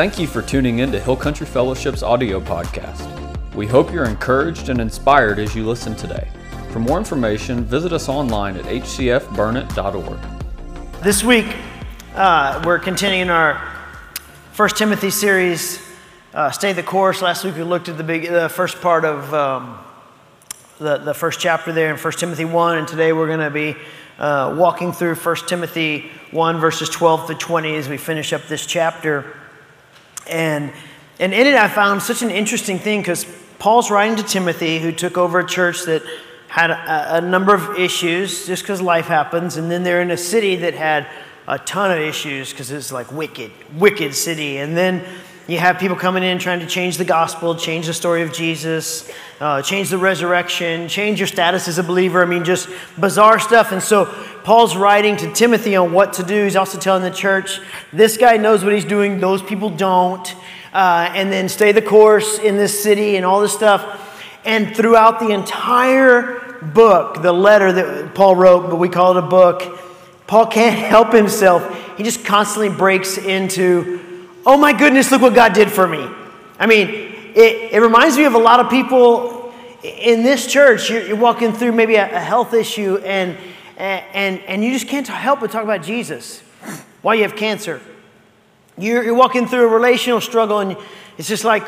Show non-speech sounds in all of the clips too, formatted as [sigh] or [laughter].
Thank you for tuning in to Hill Country Fellowship's audio podcast. We hope you're encouraged and inspired as you listen today. For more information, visit us online at hcfburnett.org. This week, uh, we're continuing our First Timothy series, uh, Stay the Course. Last week, we looked at the, big, the first part of um, the, the first chapter there in First Timothy 1, and today we're going to be uh, walking through First Timothy 1, verses 12 to 20 as we finish up this chapter. And, and in it, I found such an interesting thing because Paul's writing to Timothy, who took over a church that had a, a number of issues just because life happens. And then they're in a city that had a ton of issues because it's like wicked, wicked city. And then you have people coming in trying to change the gospel, change the story of Jesus, uh, change the resurrection, change your status as a believer. I mean, just bizarre stuff. And so Paul's writing to Timothy on what to do. He's also telling the church, this guy knows what he's doing, those people don't. Uh, and then stay the course in this city and all this stuff. And throughout the entire book, the letter that Paul wrote, but we call it a book, Paul can't [laughs] help himself. He just constantly breaks into, oh my goodness, look what God did for me. I mean, it, it reminds me of a lot of people in this church. You're, you're walking through maybe a, a health issue and, and, and you just can't help but talk about Jesus while you have cancer. You're, you're walking through a relational struggle and it's just like,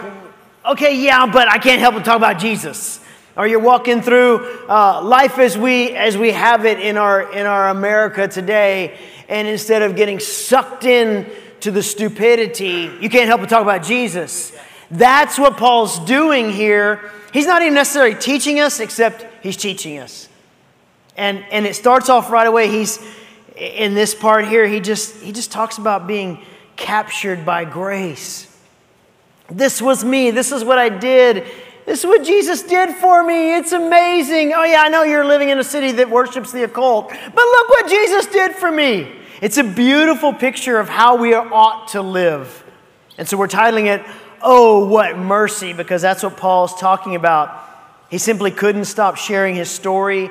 okay, yeah, but I can't help but talk about Jesus. Or you're walking through uh, life as we, as we have it in our, in our America today, and instead of getting sucked in to the stupidity, you can't help but talk about Jesus. That's what Paul's doing here. He's not even necessarily teaching us, except he's teaching us. And, and it starts off right away. He's in this part here, he just, he just talks about being captured by grace. This was me. This is what I did. This is what Jesus did for me. It's amazing. Oh, yeah, I know you're living in a city that worships the occult, but look what Jesus did for me. It's a beautiful picture of how we ought to live. And so we're titling it, Oh, What Mercy, because that's what Paul's talking about. He simply couldn't stop sharing his story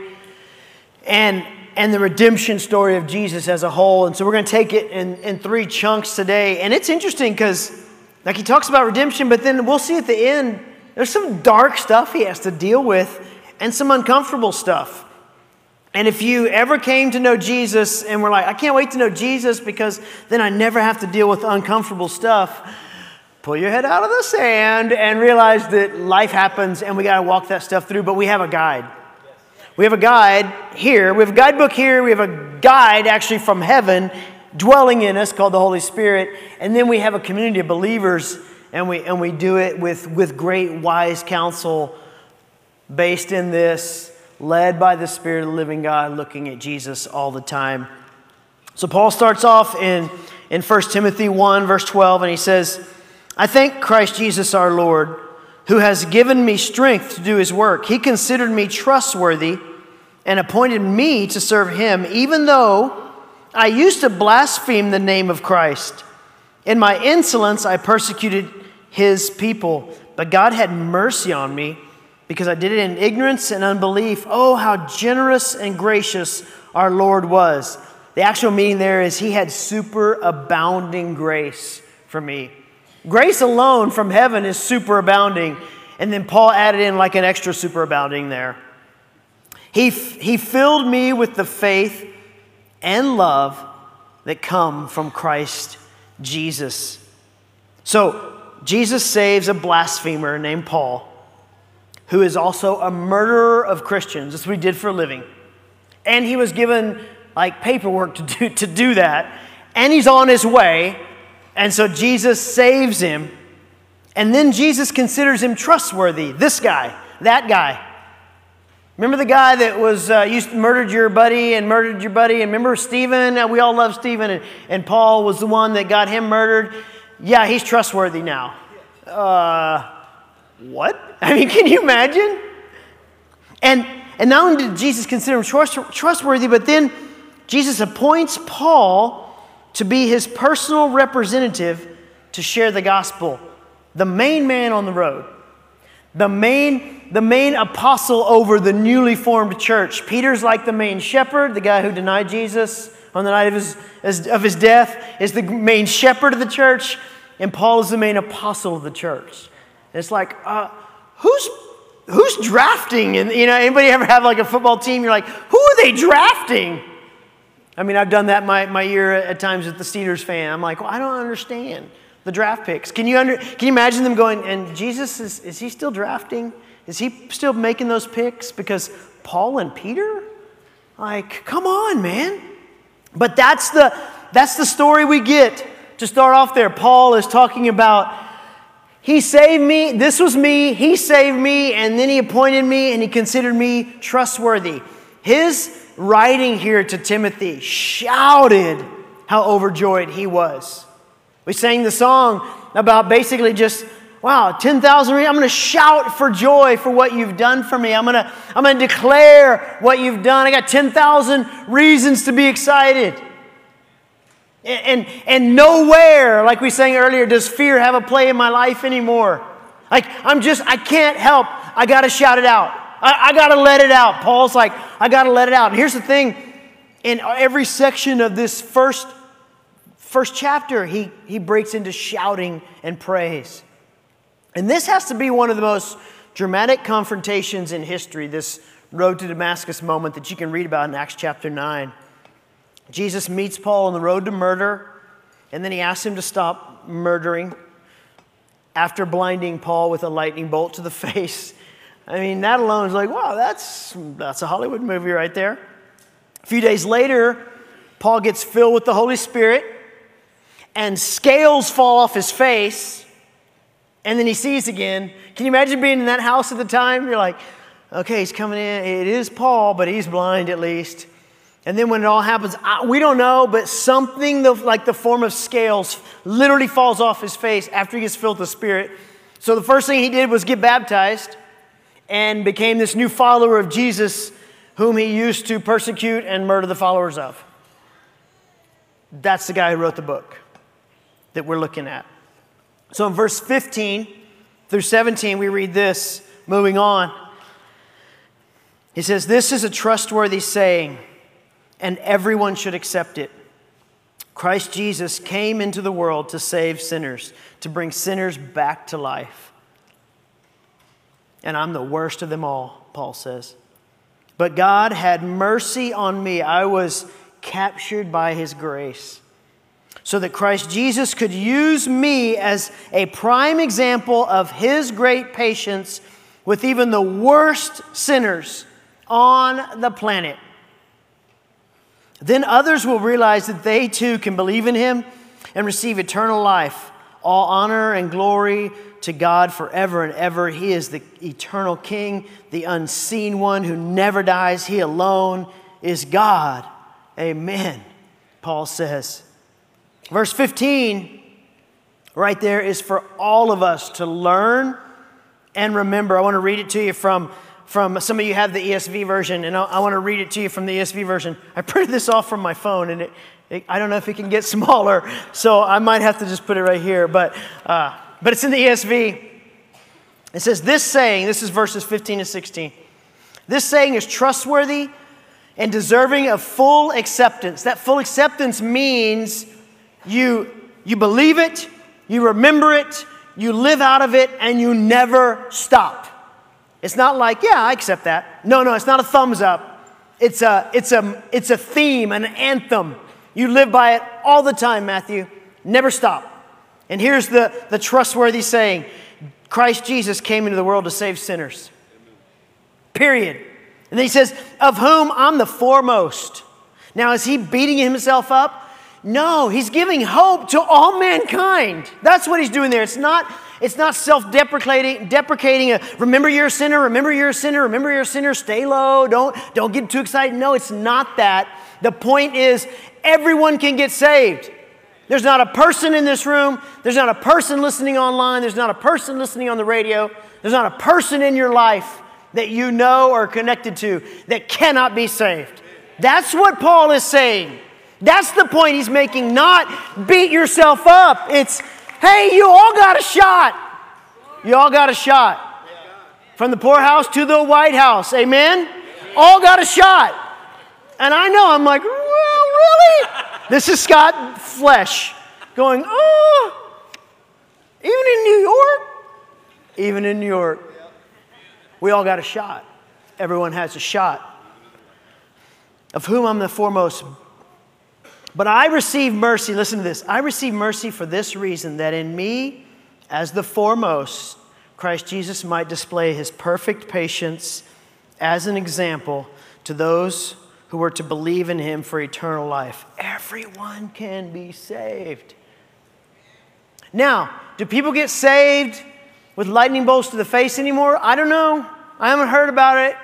and, and the redemption story of Jesus as a whole. And so we're going to take it in, in three chunks today. And it's interesting because, like, he talks about redemption, but then we'll see at the end, there's some dark stuff he has to deal with and some uncomfortable stuff. And if you ever came to know Jesus and were like, I can't wait to know Jesus because then I never have to deal with uncomfortable stuff, pull your head out of the sand and realize that life happens and we got to walk that stuff through, but we have a guide. We have a guide here. We have a guidebook here. We have a guide actually from heaven dwelling in us called the Holy Spirit. And then we have a community of believers and we, and we do it with, with great wise counsel based in this led by the Spirit of the living God, looking at Jesus all the time. So Paul starts off in, in 1 Timothy 1, verse 12, and he says, I thank Christ Jesus our Lord, who has given me strength to do his work. He considered me trustworthy and appointed me to serve him, even though I used to blaspheme the name of Christ. In my insolence, I persecuted his people, but God had mercy on me because I did it in ignorance and unbelief. Oh, how generous and gracious our Lord was. The actual meaning there is He had super abounding grace for me. Grace alone from heaven is super abounding. And then Paul added in like an extra super abounding there. He, he filled me with the faith and love that come from Christ Jesus. So, Jesus saves a blasphemer named Paul who is also a murderer of Christians. That's what he did for a living. And he was given like paperwork to do, to do that. And he's on his way. And so Jesus saves him. And then Jesus considers him trustworthy. This guy, that guy. Remember the guy that was uh, murdered your buddy and murdered your buddy? And remember Stephen? Uh, we all love Stephen. And, and Paul was the one that got him murdered. Yeah, he's trustworthy now. Uh, what? [laughs] I mean, can you imagine? And, and not only did Jesus consider him trust, trustworthy, but then Jesus appoints Paul to be his personal representative to share the gospel. The main man on the road, the main, the main apostle over the newly formed church. Peter's like the main shepherd, the guy who denied Jesus on the night of his, of his death, is the main shepherd of the church. and Paul is the main apostle of the church. And it's like, uh, who's who's drafting? And you know, anybody ever have like a football team? You're like, who are they drafting? I mean, I've done that my, my year at times with the Steelers fan. I'm like, well, I don't understand the draft picks. Can you, under, can you imagine them going, and Jesus, is, is he still drafting? Is he still making those picks? Because Paul and Peter? Like, come on, man. But that's the, that's the story we get to start off there. Paul is talking about he saved me, this was me, he saved me, and then he appointed me and he considered me trustworthy. His writing here to Timothy shouted how overjoyed he was. We sang the song about basically just, wow, 10,000, I'm going to shout for joy for what you've done for me. I'm going to, I'm going to declare what you've done. I got 10,000 reasons to be excited. And, and, and nowhere, like we sang earlier, does fear have a play in my life anymore. Like, I'm just, I can't help. I got to shout it out. I, I got to let it out. Paul's like, I got to let it out. And here's the thing in every section of this first, first chapter, he, he breaks into shouting and praise. And this has to be one of the most dramatic confrontations in history, this road to Damascus moment that you can read about in Acts chapter 9. Jesus meets Paul on the road to murder, and then he asks him to stop murdering after blinding Paul with a lightning bolt to the [laughs] face. I mean, that alone is like, wow, that's, that's a Hollywood movie right there. A few days later, Paul gets filled with the Holy Spirit, and scales fall off his face, and then he sees again. Can you imagine being in that house at the time? You're like, okay, he's coming in. It is Paul, but he's blind at least. And then when it all happens, I, we don't know, but something the, like the form of scales literally falls off his face after he gets filled with the Spirit. So the first thing he did was get baptized and became this new follower of Jesus, whom he used to persecute and murder the followers of. That's the guy who wrote the book that we're looking at. So in verse 15 through 17, we read this, moving on. He says, This is a trustworthy saying and everyone should accept it. Christ Jesus came into the world to save sinners, to bring sinners back to life. And I'm the worst of them all, Paul says. But God had mercy on me. I was captured by his grace so that Christ Jesus could use me as a prime example of his great patience with even the worst sinners on the planet. Then others will realize that they too can believe in him and receive eternal life. All honor and glory to God forever and ever. He is the eternal King, the unseen one who never dies. He alone is God. Amen, Paul says. Verse 15, right there, is for all of us to learn and remember. I want to read it to you from from some of you have the ESV version, and I, I want to read it to you from the ESV version. I printed this off from my phone, and it, it, I don't know if it can get [laughs] smaller, so I might have to just put it right here. But, uh, but it's in the ESV. It says, This saying, this is verses 15 to 16. This saying is trustworthy and deserving of full acceptance. That full acceptance means you, you believe it, you remember it, you live out of it, and you never stop. It's not like, yeah, I accept that. No, no, it's not a thumbs up. It's a, it's a, it's a theme, an anthem. You live by it all the time, Matthew. Never stop. And here's the, the trustworthy saying Christ Jesus came into the world to save sinners. Period. And then he says, Of whom I'm the foremost. Now, is he beating himself up? No, he's giving hope to all mankind. That's what he's doing there. It's not it's not self-deprecating, deprecating. A, remember you're a sinner. Remember you're a sinner. Remember you're a sinner. Stay low. Don't don't get too excited. No, it's not that. The point is, everyone can get saved. There's not a person in this room. There's not a person listening online. There's not a person listening on the radio. There's not a person in your life that you know or connected to that cannot be saved. That's what Paul is saying. That's the point he's making, not beat yourself up. It's Hey, you all got a shot. You all got a shot. From the poorhouse to the White House. Amen? All got a shot. And I know, I'm like, well, really? This is Scott Flesh going, oh. Even in New York? Even in New York. We all got a shot. Everyone has a shot. Of whom I'm the foremost. But I receive mercy. Listen to this. I receive mercy for this reason that in me, as the foremost, Christ Jesus might display his perfect patience as an example to those who were to believe in him for eternal life. Everyone can be saved. Now, do people get saved with lightning bolts to the face anymore? I don't know. I haven't heard about it.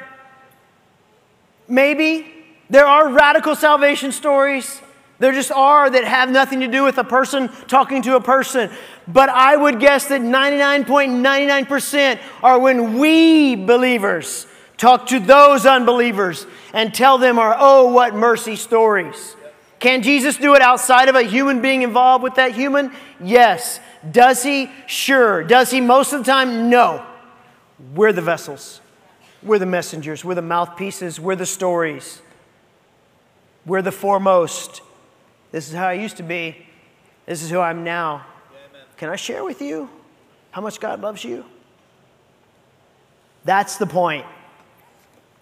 Maybe. There are radical salvation stories. There just are that have nothing to do with a person talking to a person. But I would guess that 99.99% are when we believers talk to those unbelievers and tell them our oh, what mercy stories. Can Jesus do it outside of a human being involved with that human? Yes. Does he? Sure. Does he most of the time? No. We're the vessels, we're the messengers, we're the mouthpieces, we're the stories, we're the foremost. This is how I used to be. This is who I'm now. Can I share with you how much God loves you? That's the point.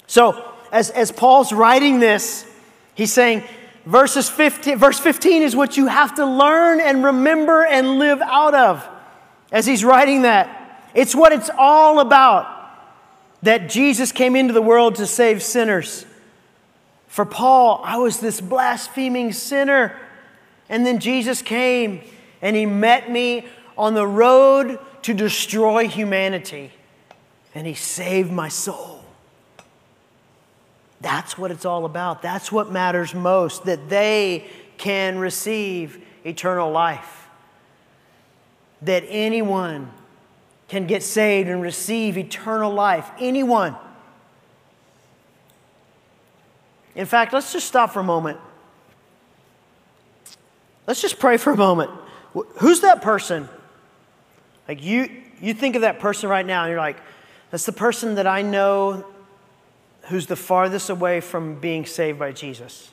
So, as, as Paul's writing this, he's saying, verses 15, verse 15 is what you have to learn and remember and live out of. As he's writing that, it's what it's all about that Jesus came into the world to save sinners. For Paul, I was this blaspheming sinner. And then Jesus came and he met me on the road to destroy humanity. And he saved my soul. That's what it's all about. That's what matters most that they can receive eternal life. That anyone can get saved and receive eternal life. Anyone. In fact, let's just stop for a moment. Let's just pray for a moment. Who's that person? Like you, you think of that person right now, and you're like, that's the person that I know who's the farthest away from being saved by Jesus.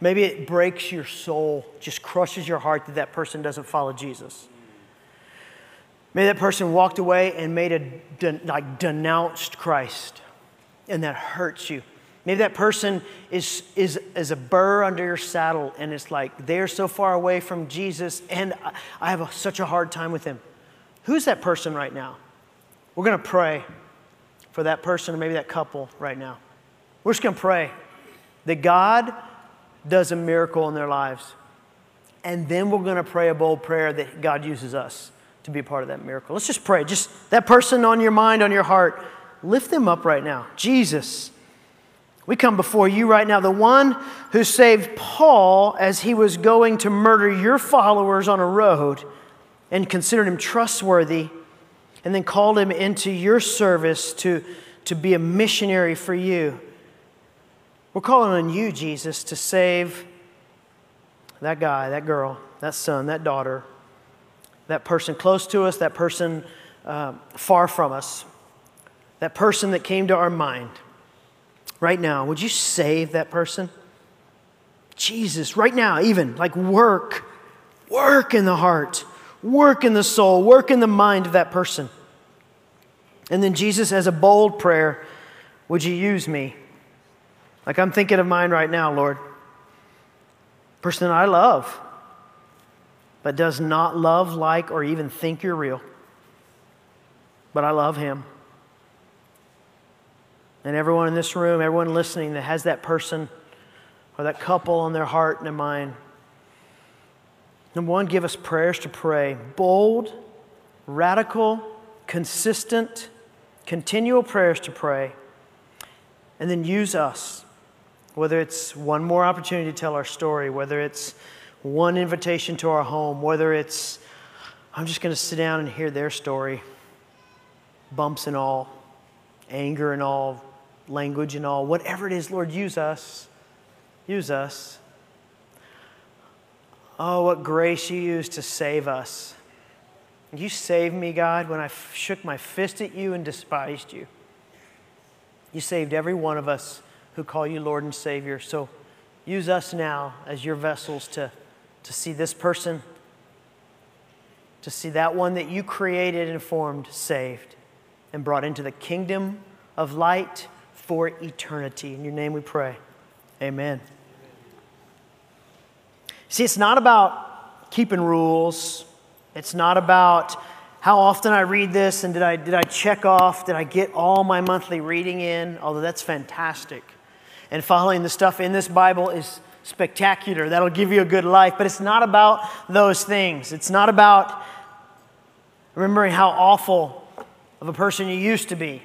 Maybe it breaks your soul, just crushes your heart that that person doesn't follow Jesus. Maybe that person walked away and made a like denounced Christ, and that hurts you. Maybe that person is, is, is a burr under your saddle, and it's like they're so far away from Jesus, and I, have a, such a hard time with him. Who's that person right now? We're going to pray for that person or maybe that couple right now. We're just going to pray that God does a miracle in their lives. And then we're going to pray a bold prayer that God uses us to be a part of that miracle. Let's just pray. Just that person on your mind, on your heart, lift them up right now. Jesus, we come before you right now, the one who saved Paul as he was going to murder your followers on a road and considered him trustworthy and then called him into your service to, to be a missionary for you. We're calling on you, Jesus, to save that guy, that girl, that son, that daughter, that person close to us, that person uh, far from us, that person that came to our mind. Right now, would you save that person? Jesus, right now, even like work, work in the heart Work in the soul, work in the mind of that person. And then Jesus has a bold prayer Would you use me? Like I'm thinking of mine right now, Lord. Person I love, but does not love, like, or even think you're real. But I love him. And everyone in this room, everyone listening that has that person or that couple on their heart and their mind, Number one, give us prayers to pray. Bold, radical, consistent, continual prayers to pray. And then use us, whether it's one more opportunity to tell our story, whether it's one invitation to our home, whether it's I'm just going to sit down and hear their story, bumps and all, anger and all, language and all, whatever it is, Lord, use us. Use us. Oh, what grace you used to save us. You saved me, God, when I shook my fist at you and despised you. You saved every one of us who call you Lord and Savior. So use us now as your vessels to, to see this person to see that one that you created and formed saved and brought into the kingdom of light for eternity. In your name we pray. Amen. See, it's not about keeping rules. It's not about how often I read this and did I, did I check off, did I get all my monthly reading in, although that's fantastic. And following the stuff in this Bible is spectacular. That'll give you a good life. But it's not about those things. It's not about remembering how awful of a person you used to be.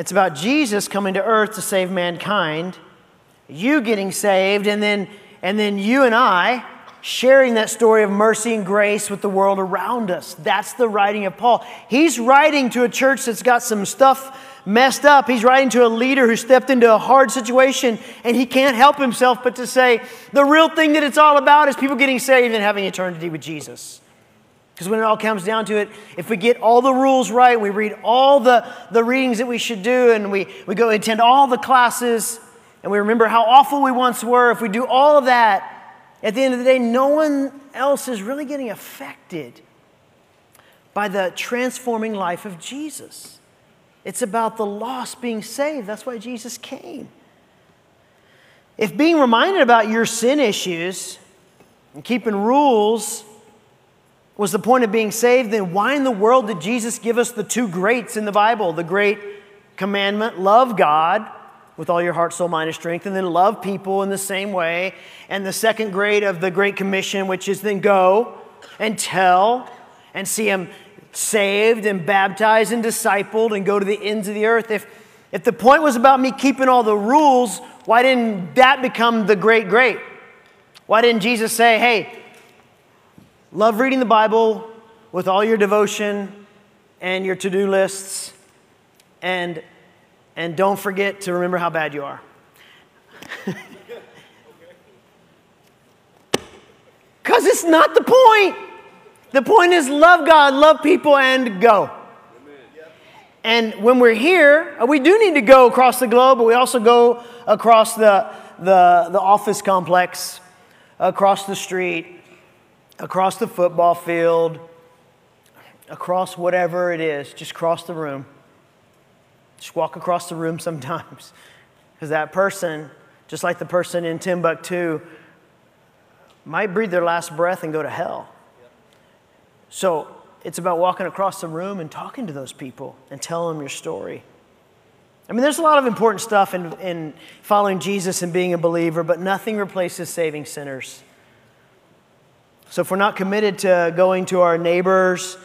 It's about Jesus coming to earth to save mankind, you getting saved, and then, and then you and I sharing that story of mercy and grace with the world around us. That's the writing of Paul. He's writing to a church that's got some stuff messed up. He's writing to a leader who stepped into a hard situation and he can't help himself but to say the real thing that it's all about is people getting saved and having eternity with Jesus. Because when it all comes down to it, if we get all the rules right, we read all the, the readings that we should do, and we, we go attend all the classes, and we remember how awful we once were, if we do all of that, at the end of the day, no one else is really getting affected by the transforming life of Jesus. It's about the lost being saved. That's why Jesus came. If being reminded about your sin issues and keeping rules was the point of being saved, then why in the world did Jesus give us the two greats in the Bible? The great commandment, love God with all your heart, soul, mind, and strength, and then love people in the same way. And the second grade of the Great Commission, which is then go and tell and see them saved and baptized and discipled and go to the ends of the earth. If, if the point was about me keeping all the rules, why didn't that become the great great? Why didn't Jesus say, hey, love reading the Bible with all your devotion and your to do lists and and don't forget to remember how bad you are. [laughs] Because it's not the point. The point is love God, love people, and go. And when we're here, uh, we do need to go across the globe, but we also go across the, the, the office complex, across the street, across the football field, across whatever it is. Just cross the room. Just walk across the room [laughs] sometimes. Because that person, just like the person in Timbuktu, might breathe their last breath and go to hell. So it's about walking across the room and talking to those people and telling them your story. I mean, there's a lot of important stuff in, in following Jesus and being a believer, but nothing replaces saving sinners. So if we're not committed to going to our neighbors,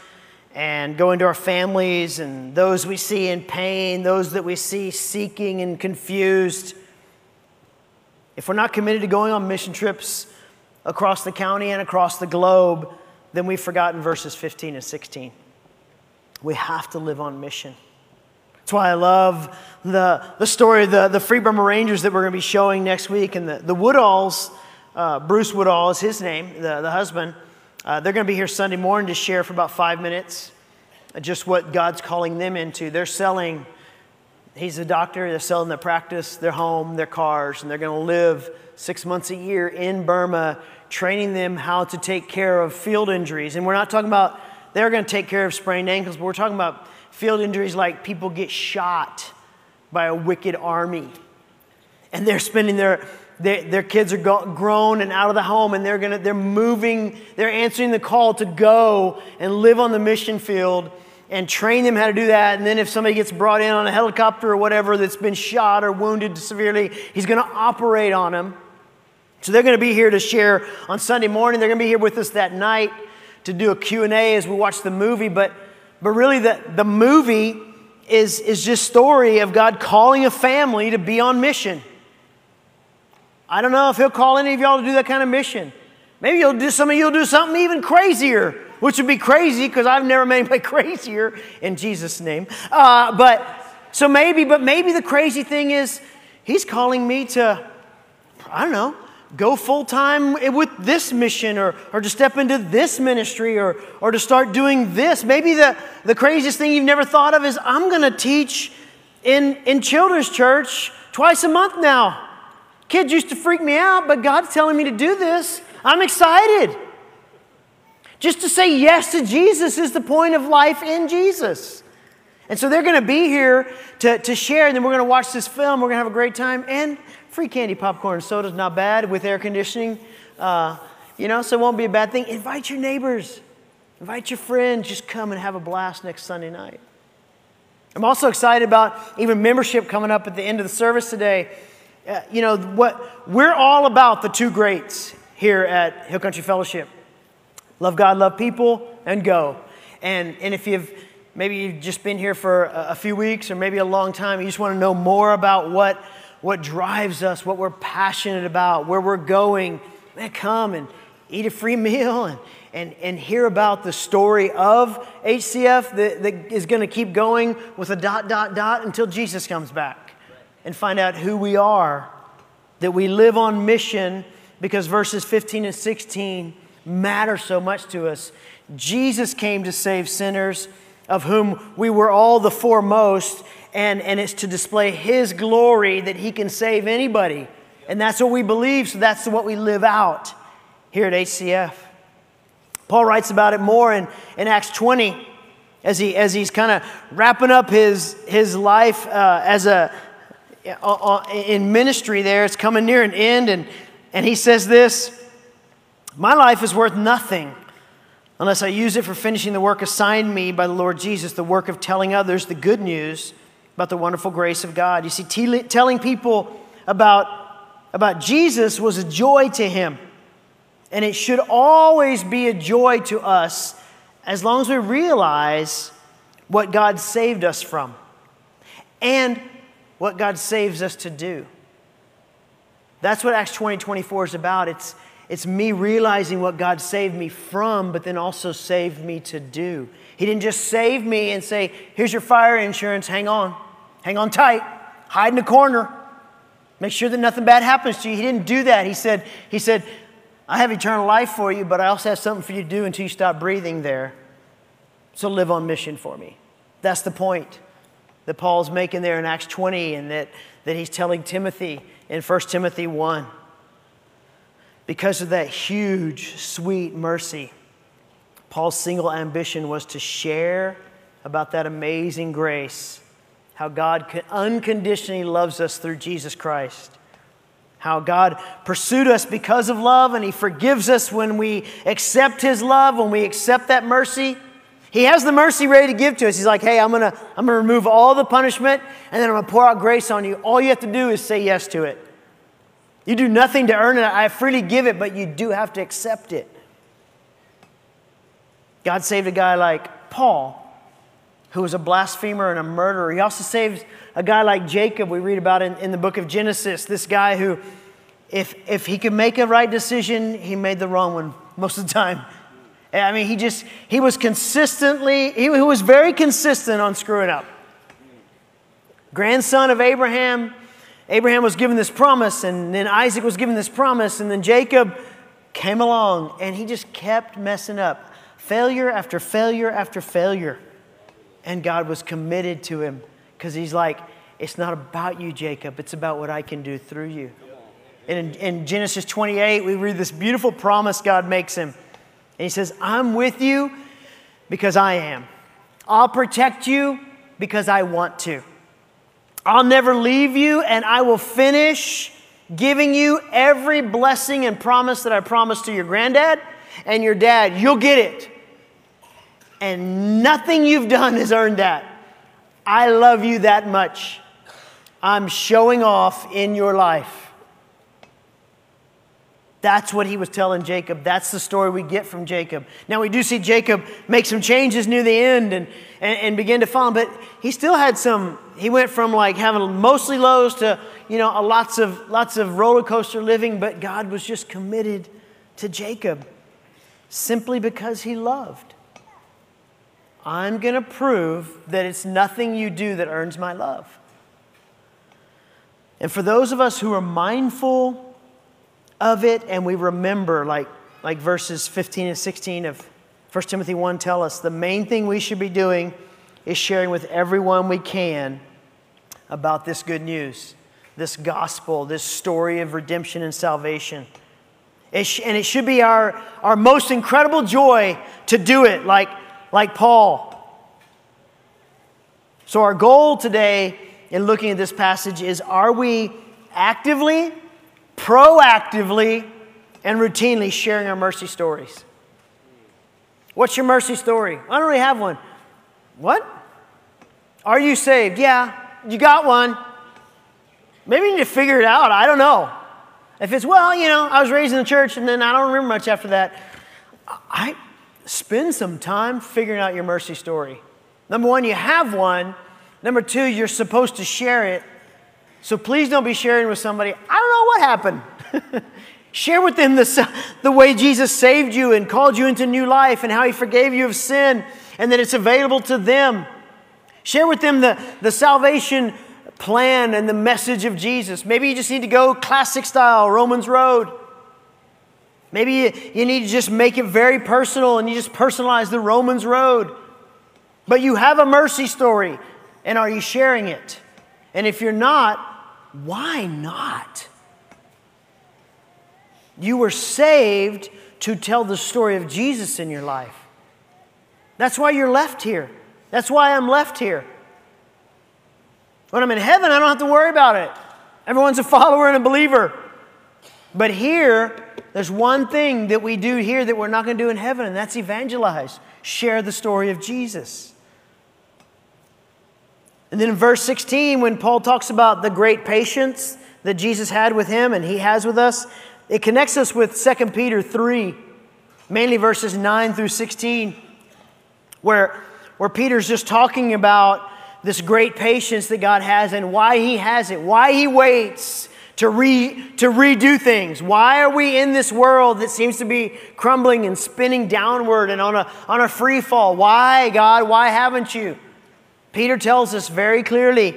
and going to our families and those we see in pain, those that we see seeking and confused. If we're not committed to going on mission trips across the county and across the globe, then we've forgotten verses 15 and 16. We have to live on mission. That's why I love the, the story of the, the Free Burma Rangers that we're going to be showing next week. And the, the Woodalls, uh, Bruce Woodall is his name, the, the husband. Uh, they're going to be here Sunday morning to share for about five minutes just what God's calling them into. They're selling, he's a doctor, they're selling their practice, their home, their cars, and they're going to live six months a year in Burma, training them how to take care of field injuries. And we're not talking about they're going to take care of sprained ankles, but we're talking about field injuries like people get shot by a wicked army. And they're spending their they, their kids are go, grown and out of the home and they're, gonna, they're moving, they're answering the call to go and live on the mission field and train them how to do that. And then if somebody gets brought in on a helicopter or whatever that's been shot or wounded severely, he's going to operate on them. So they're going to be here to share on Sunday morning. They're going to be here with us that night to do a Q&A as we watch the movie. But, but really the, the movie is, is just story of God calling a family to be on mission. I don't know if he'll call any of y'all to do that kind of mission. Maybe you'll do some of you'll do something even crazier, which would be crazy because I've never made anybody [laughs] crazier in Jesus' name. Uh, but so maybe, but maybe the crazy thing is he's calling me to, I don't know, go full time with this mission or, or to step into this ministry or, or to start doing this. Maybe the, the craziest thing you've never thought of is I'm going to teach in, in children's church twice a month now. Kids used to freak me out, but God's telling me to do this. I'm excited. Just to say yes to Jesus is the point of life in Jesus. And so they're going to be here to, to share, and then we're going to watch this film. We're going to have a great time. And free candy, popcorn, soda's not bad with air conditioning. Uh, you know, so it won't be a bad thing. Invite your neighbors, invite your friends. Just come and have a blast next Sunday night. I'm also excited about even membership coming up at the end of the service today. Uh, you know, what we're all about the two greats here at Hill Country Fellowship love God, love people, and go. And, and if you've maybe you've just been here for a, a few weeks or maybe a long time, you just want to know more about what, what drives us, what we're passionate about, where we're going, man, come and eat a free [laughs] meal and, and, and hear about the story of HCF that, that is going to keep going with a dot, dot, dot until Jesus comes back and find out who we are, that we live on mission because verses 15 and 16 matter so much to us. Jesus came to save sinners, of whom we were all the foremost, and, and it's to display His glory that He can save anybody. And that's what we believe, so that's what we live out here at HCF. Paul writes about it more in, in Acts 20 as, he, as he's kind of wrapping up his, his life uh, as a, Uh, uh, in ministry there. It's coming near an end, and, and he says this My life is worth nothing unless I use it for finishing the work assigned me by the Lord Jesus, the work of telling others the good news about the wonderful grace of God. You see, telling people about, about Jesus was a joy to him. And it should always be a joy to us as long as we realize what God saved us from and what God saves us to do. That's what Acts 20 24 is about. It's, it's me realizing what God saved me from, but then also saved me to do. He didn't just save me and say, Here's your fire insurance, hang on, hang on tight, hide in a corner, make sure that nothing bad happens to you. He didn't do that. He said, he said I have eternal life for you, but I also have something for you to do until you stop breathing there. So live on mission for me. That's the point that Paul's making there in Acts 20 and that, that he's telling Timothy in 1 Timothy 1 because of that huge, sweet mercy, Paul's single ambition was to share about that amazing grace, how God unconditionally loves us through Jesus Christ, how God pursued us because of love and He forgives us when we accept His love, when we accept that mercy. He has the mercy ready to give to us. He's like, hey, I'm gonna, I'm gonna remove all the punishment and then I'm gonna pour out grace on you. All you have to do is say yes to it. You do nothing to earn it. I freely give it, but you do have to accept it. God saved a guy like Paul, who was a blasphemer and a murderer. He also saved a guy like Jacob, we read about in, in the book of Genesis. This guy who, if, if he could make a right decision, he made the wrong one most of the time. I mean, he just, he was consistently, he, he was very consistent on screwing up. Grandson of Abraham, Abraham was given this promise, and then Isaac was given this promise, and then Jacob came along, and he just kept messing up. Failure after failure after failure. And God was committed to him because he's like, it's not about you, Jacob, it's about what I can do through you. And in, in Genesis 28, we read this beautiful promise God makes him. And he says, I'm with you because I am. I'll protect you because I want to. I'll never leave you, and I will finish giving you every blessing and promise that I promised to your granddad and your dad. You'll get it. And nothing you've done has earned that. I love you that much. I'm showing off in your life. That's what he was telling Jacob. That's the story we get from Jacob. Now, we do see Jacob make some changes near the end and, and, and begin to follow, but he still had some, he went from like having mostly lows to, you know, lots of, lots of roller coaster living, but God was just committed to Jacob simply because he loved. I'm going to prove that it's nothing you do that earns my love. And for those of us who are mindful of it and we remember, like, like verses 15 and 16 of 1 Timothy 1 tell us, the main thing we should be doing is sharing with everyone we can about this good news, this gospel, this story of redemption and salvation. It sh- and it should be our, our most incredible joy to do it, like, like Paul. So, our goal today in looking at this passage is are we actively, proactively, and routinely sharing our mercy stories? What's your mercy story? I don't really have one. What? Are you saved? Yeah, you got one. Maybe you need to figure it out. I don't know. If it's, well, you know, I was raised in the church and then I don't remember much after that. I spend some time figuring out your mercy story. Number one, you have one. Number two, you're supposed to share it. So please don't be sharing with somebody, I don't know what happened. [laughs] share with them the, the way Jesus saved you and called you into new life and how he forgave you of sin and that it's available to them. Share with them the, the salvation plan and the message of Jesus. Maybe you just need to go classic style, Romans Road. Maybe you, you need to just make it very personal and you just personalize the Romans Road. But you have a mercy story, and are you sharing it? And if you're not, why not? You were saved to tell the story of Jesus in your life. That's why you're left here. That's why I'm left here. When I'm in heaven, I don't have to worry about it. Everyone's a follower and a believer. But here, there's one thing that we do here that we're not going to do in heaven, and that's evangelize, share the story of Jesus. And then in verse 16, when Paul talks about the great patience that Jesus had with him and he has with us, it connects us with 2 Peter 3, mainly verses 9 through 16, where, where Peter's just talking about this great patience that God has and why he has it, why he waits to, re, to redo things. Why are we in this world that seems to be crumbling and spinning downward and on a, on a free fall? Why, God? Why haven't you? Peter tells us very clearly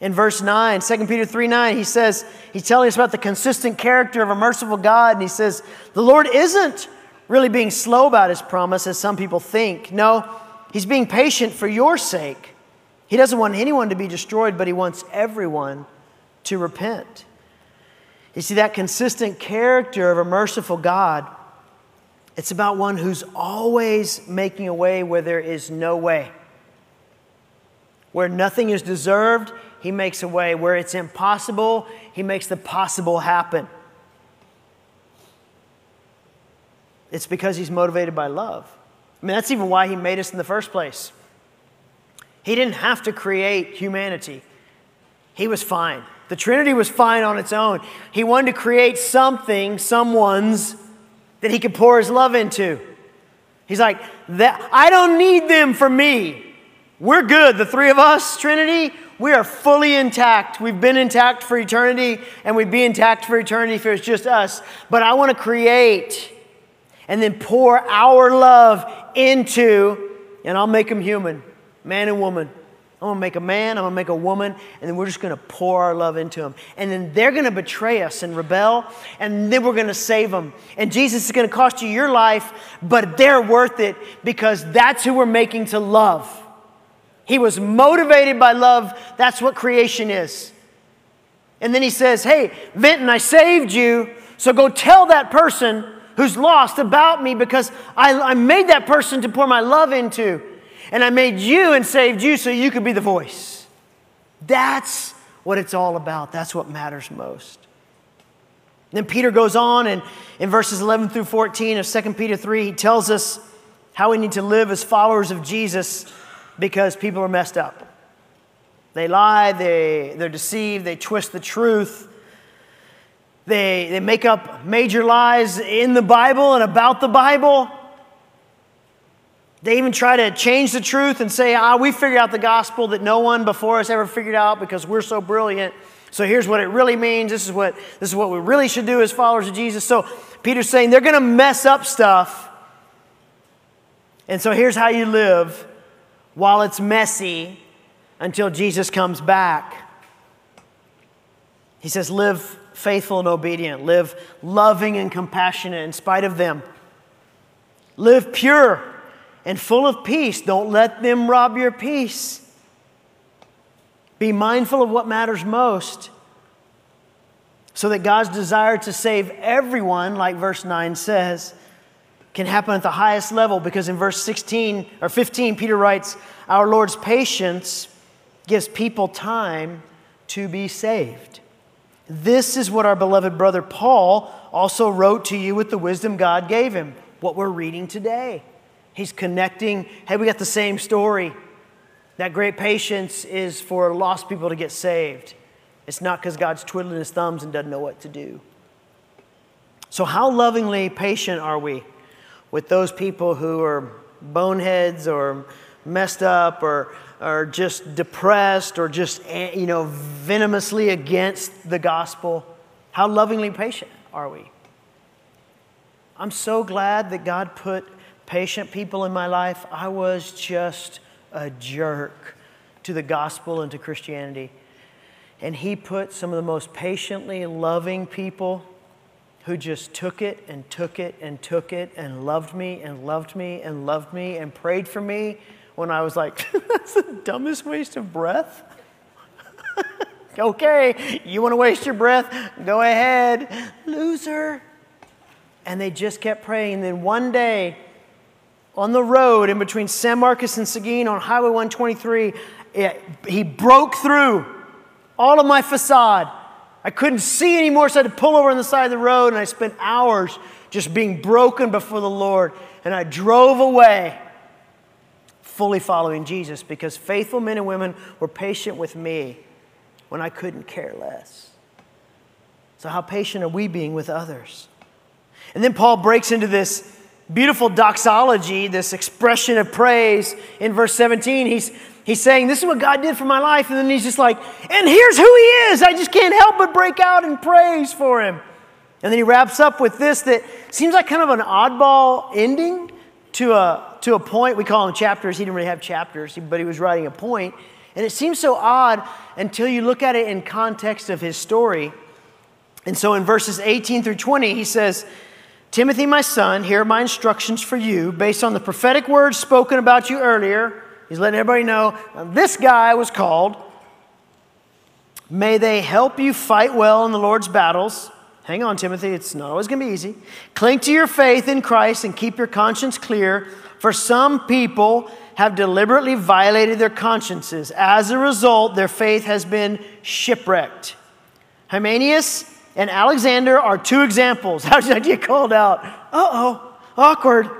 in verse 9, 2 Peter 3 9, he says, he's telling us about the consistent character of a merciful God, and he says, The Lord isn't really being slow about his promise as some people think. No, he's being patient for your sake. He doesn't want anyone to be destroyed, but he wants everyone to repent. You see, that consistent character of a merciful God, it's about one who's always making a way where there is no way. Where nothing is deserved, he makes a way. Where it's impossible, he makes the possible happen. It's because he's motivated by love. I mean, that's even why he made us in the first place. He didn't have to create humanity, he was fine. The Trinity was fine on its own. He wanted to create something, someone's, that he could pour his love into. He's like, that, I don't need them for me. We're good. The three of us, Trinity, we are fully intact. We've been intact for eternity, and we'd be intact for eternity if it was just us. But I want to create and then pour our love into, and I'll make them human, man and woman. I'm gonna make a man, I'm gonna make a woman, and then we're just gonna pour our love into them. And then they're gonna betray us and rebel, and then we're gonna save them. And Jesus is gonna cost you your life, but they're worth it because that's who we're making to love. He was motivated by love. That's what creation is. And then he says, Hey, Vinton, I saved you, so go tell that person who's lost about me because I, I made that person to pour my love into. And I made you and saved you so you could be the voice. That's what it's all about. That's what matters most. Then Peter goes on, and in verses 11 through 14 of 2 Peter 3, he tells us how we need to live as followers of Jesus because people are messed up. They lie, they, they're deceived, they twist the truth, they, they make up major lies in the Bible and about the Bible. They even try to change the truth and say, ah, we figured out the gospel that no one before us ever figured out because we're so brilliant. So here's what it really means. This is what, this is what we really should do as followers of Jesus. So Peter's saying they're going to mess up stuff. And so here's how you live while it's messy until Jesus comes back. He says, live faithful and obedient, live loving and compassionate in spite of them, live pure and full of peace. Don't let them rob your peace. Be mindful of what matters most. so that God's desire to save everyone, like verse 9 says, can happen at the highest level because in verse 16 or 15, Peter writes, Our Lord's patience gives people time to be saved. This is what our beloved brother Paul also wrote to you with the wisdom God gave him, what we're reading today. He's connecting, hey, we got the same story. That great patience is for lost people to get saved. It's not because God's twiddling his thumbs and doesn't know what to do. So, how lovingly patient are we with those people who are boneheads or messed up or, or just depressed or just eh, you know, venomously against the gospel? How lovingly patient are we? I'm so glad that God put patient people in my life. I was just a jerk to the gospel and to Christianity. And he put some of the most patiently loving people who just took it and took it and took it and loved me and loved me and loved me and prayed for me when I was like, [laughs] that's the dumbest waste of breath. [laughs] okay, you want to waste your breath? Go ahead, loser. And they just kept praying. And then one day, on the road in between San Marcos and Seguin on Highway 123, it, he broke through all of my facade. I couldn't see anymore, so I had to pull over on the side of the road, and I spent hours just being broken before the Lord. And I drove away fully following Jesus because faithful men and women were patient with me when I couldn't care less. So, how patient are we being with others? And then Paul breaks into this beautiful doxology, this expression of praise in verse 17. He's, he's saying, This is what God did for my life. And then he's just like, And here's who he is. I just can't help but break out in praise for him. And then he wraps up with this that seems like kind of an oddball ending to a, to a point. We call them chapters. He didn't really have chapters, but he was writing a point. And it seems so odd until you look at it in context of his story. And so in verses 18 through 20, he says, Timothy, my son, here are my instructions for you based on the prophetic words spoken about you earlier. He's letting everybody know this guy was called. May they help you fight well in the Lord's battles. Hang on, Timothy, it's not always going to be easy. Cling to your faith in Christ and keep your conscience clear, for some people have deliberately violated their consciences. As a result, their faith has been shipwrecked. Hymenaeus and Alexander are two examples. [laughs] How did I get called out? Uh oh, awkward.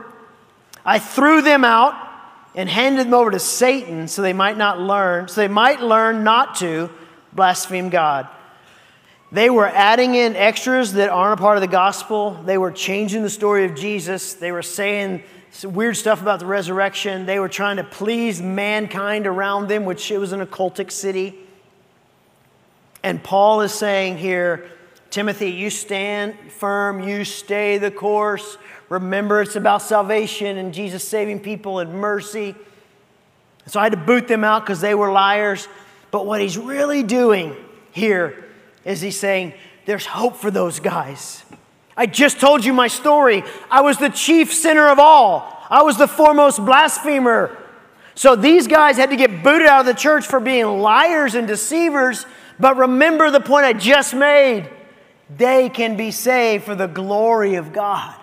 I threw them out and handed them over to Satan so they might not learn, so they might learn not to blaspheme God. They were adding in extras that aren't a part of the gospel. They were changing the story of Jesus. They were saying weird stuff about the resurrection. They were trying to please mankind around them, which it was an occultic city. And Paul is saying here, Timothy, you stand firm, you stay the course. Remember, it's about salvation and Jesus saving people and mercy. So I had to boot them out because they were liars. But what he's really doing here is he's saying, There's hope for those guys. I just told you my story. I was the chief sinner of all, I was the foremost blasphemer. So these guys had to get booted out of the church for being liars and deceivers. But remember the point I just made they can be saved for the glory of God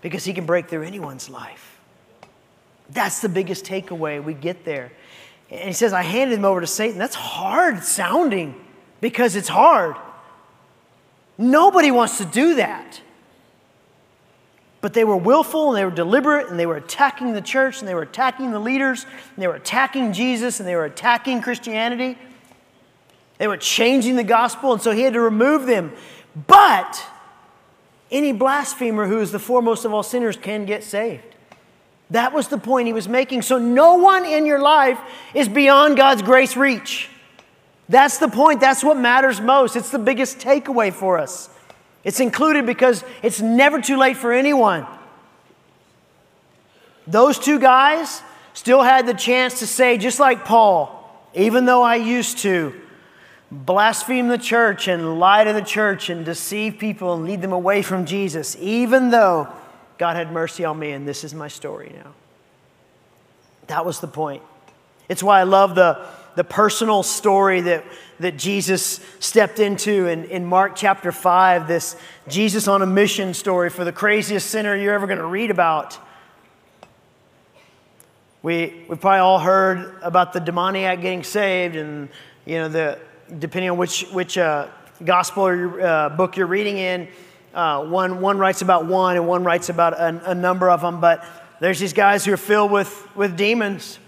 because He can break through anyone's life. That's the biggest takeaway we get there. And He says, I handed him over to Satan. That's hard sounding because it's hard. Nobody wants to do that. But they were willful and they were deliberate and they were attacking the church and they were attacking the leaders and they were attacking Jesus and they were attacking Christianity. They were changing the gospel, and so he had to remove them. But any blasphemer who is the foremost of all sinners can get saved. That was the point he was making. So no one in your life is beyond God's grace reach. That's the point. That's what matters most. It's the biggest takeaway for us. It's included because it's never too late for anyone. Those two guys still had the chance to say, just like Paul, even though I used to, blaspheme the church and lie to the church and deceive people and lead them away from Jesus, even though God had mercy on me and this is my story now. That was the point. It's why I love the, the personal story that, that Jesus stepped into in, in Mark chapter 5, this Jesus on a mission story for the craziest sinner you're ever going to read about. We, we've probably all heard about the demoniac getting saved, and you know, the, depending on which, which uh, gospel or uh, book you're reading in, uh, one, one writes about one and one writes about a, number of them. But there's these guys who are filled with, with demons.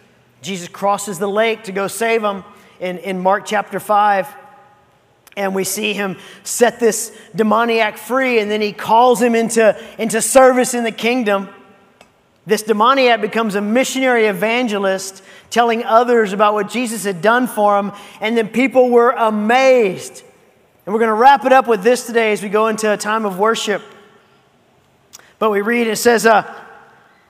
Jesus crosses the lake to go save them in, in Mark chapter 5. And we see him set this demoniac free, and then he calls him into, into service in the kingdom. This demoniac becomes a missionary evangelist, telling others about what Jesus had done for him, and then people were amazed. And we're going to wrap it up with this today as we go into a time of worship. But we read, it says, uh,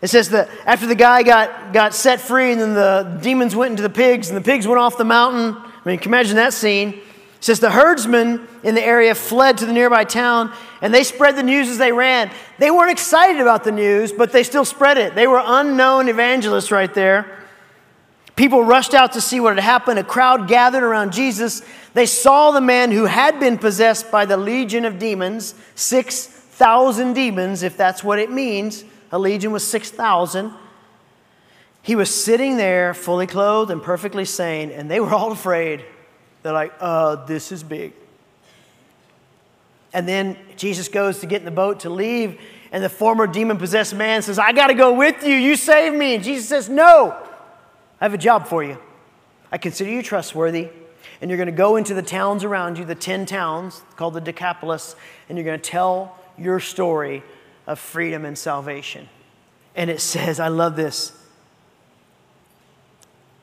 it says that after the guy got, got set free and then the demons went into the pigs and the pigs went off the mountain. I mean, you can imagine that scene. It says the herdsmen in the area fled to the nearby town and they spread the news as they ran. They weren't excited about the news, but they still spread it. They were unknown evangelists right there. People rushed out to see what had happened. A crowd gathered around Jesus. They saw the man who had been possessed by the legion of demons, 6,000 demons, if that's what it means a legion was 6,000. He was sitting there, fully clothed and perfectly sane, and they were all afraid. They're like, uh, this is big. And then Jesus goes to get in the boat to leave, and the former demon possessed man says, I got to go with you. You save me. And Jesus says, No, I have a job for you. I consider you trustworthy, and you're going to go into the towns around you, the 10 towns called the Decapolis, and you're going to tell your story of freedom and salvation. And it says, I love this.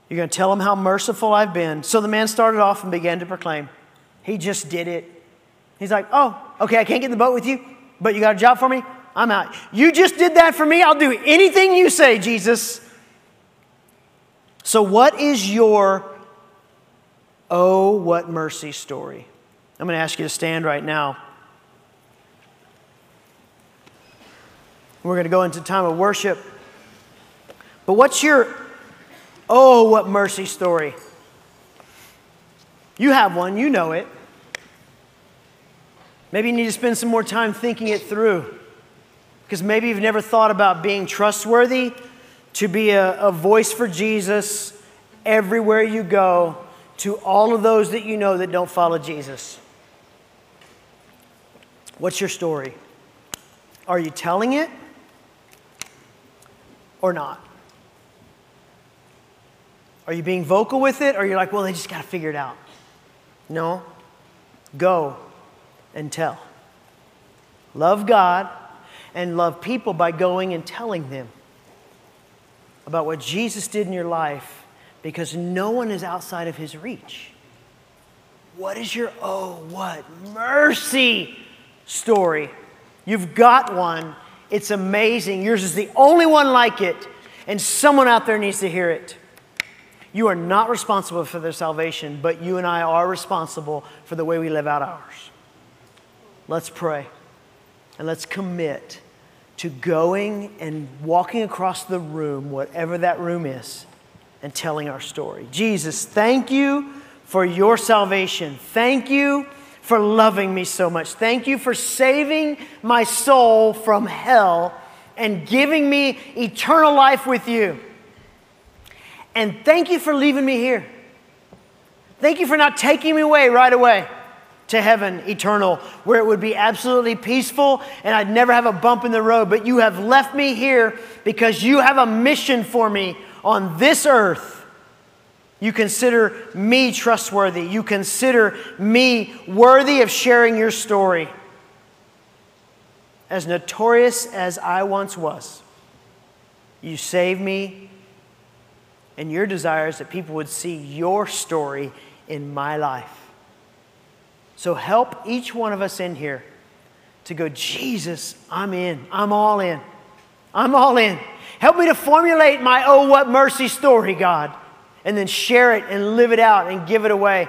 You're going to tell them how merciful I've been. So the man started off and began to proclaim. He just did it. He's like, Oh, okay, I can't get in the boat with you, but you got a job for me? I'm out. You just did that for me. I'll do anything you say, Jesus. So, what is your oh, what mercy story? I'm going to ask you to stand right now. We're going to go into time of worship. But what's your, oh, what mercy story? You have one, you know it. Maybe you need to spend some more time thinking it through. Because maybe you've never thought about being trustworthy to be a, a, voice for Jesus everywhere you go to all of those that you know that don't follow Jesus. What's your story? Are you telling it? or not? Are you being vocal with it, or you're like, well, they just got to figure it out? No. Go and tell. Love God and love people by going and telling them about what Jesus did in your life because no one is outside of his reach. What is your oh, what mercy story? You've got one it's amazing. Yours is the only one like it, and someone out there needs to hear it. You are not responsible for their salvation, but you and I are responsible for the way we live out ours. Let's pray and let's commit to going and walking across the room, whatever that room is, and telling our story. Jesus, thank you for your salvation. Thank you for loving me so much. Thank you for saving my soul from hell and giving me eternal life with you. And thank you for leaving me here. Thank you for not taking me away right away to heaven eternal, where it would be absolutely peaceful and I'd never have a bump in the road. But you have left me here because you have a mission for me on this earth you consider me trustworthy. You consider me worthy of sharing your story. As notorious as I once was, you saved me, and your desire is that people would see your story in my life. So help each one of us in here to go, Jesus, I'm in. I'm all in. I'm all in. Help me to formulate my oh, what mercy story, God and then share it and live it out and give it away.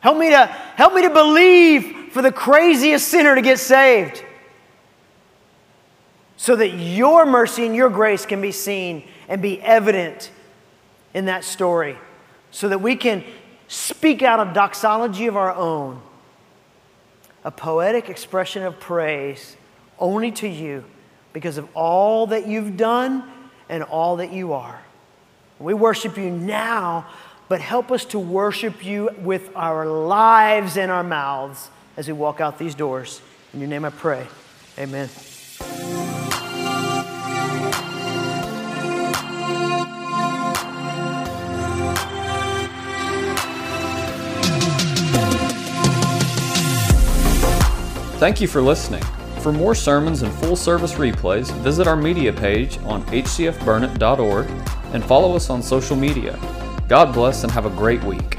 Help me to, help me to believe for the craziest sinner to get saved so that your mercy and your grace can be seen and be evident in that story so that we can speak out a doxology of our own, a poetic expression of praise only to you because of all that you've done and all that you are. We worship you now, but help us to worship you with our lives and our mouths as we walk out these doors. In your name I pray. Amen. Thank you for listening. For more sermons and full service replays, visit our media page on hcfburnett.org and follow us on social media. God bless and have a great week.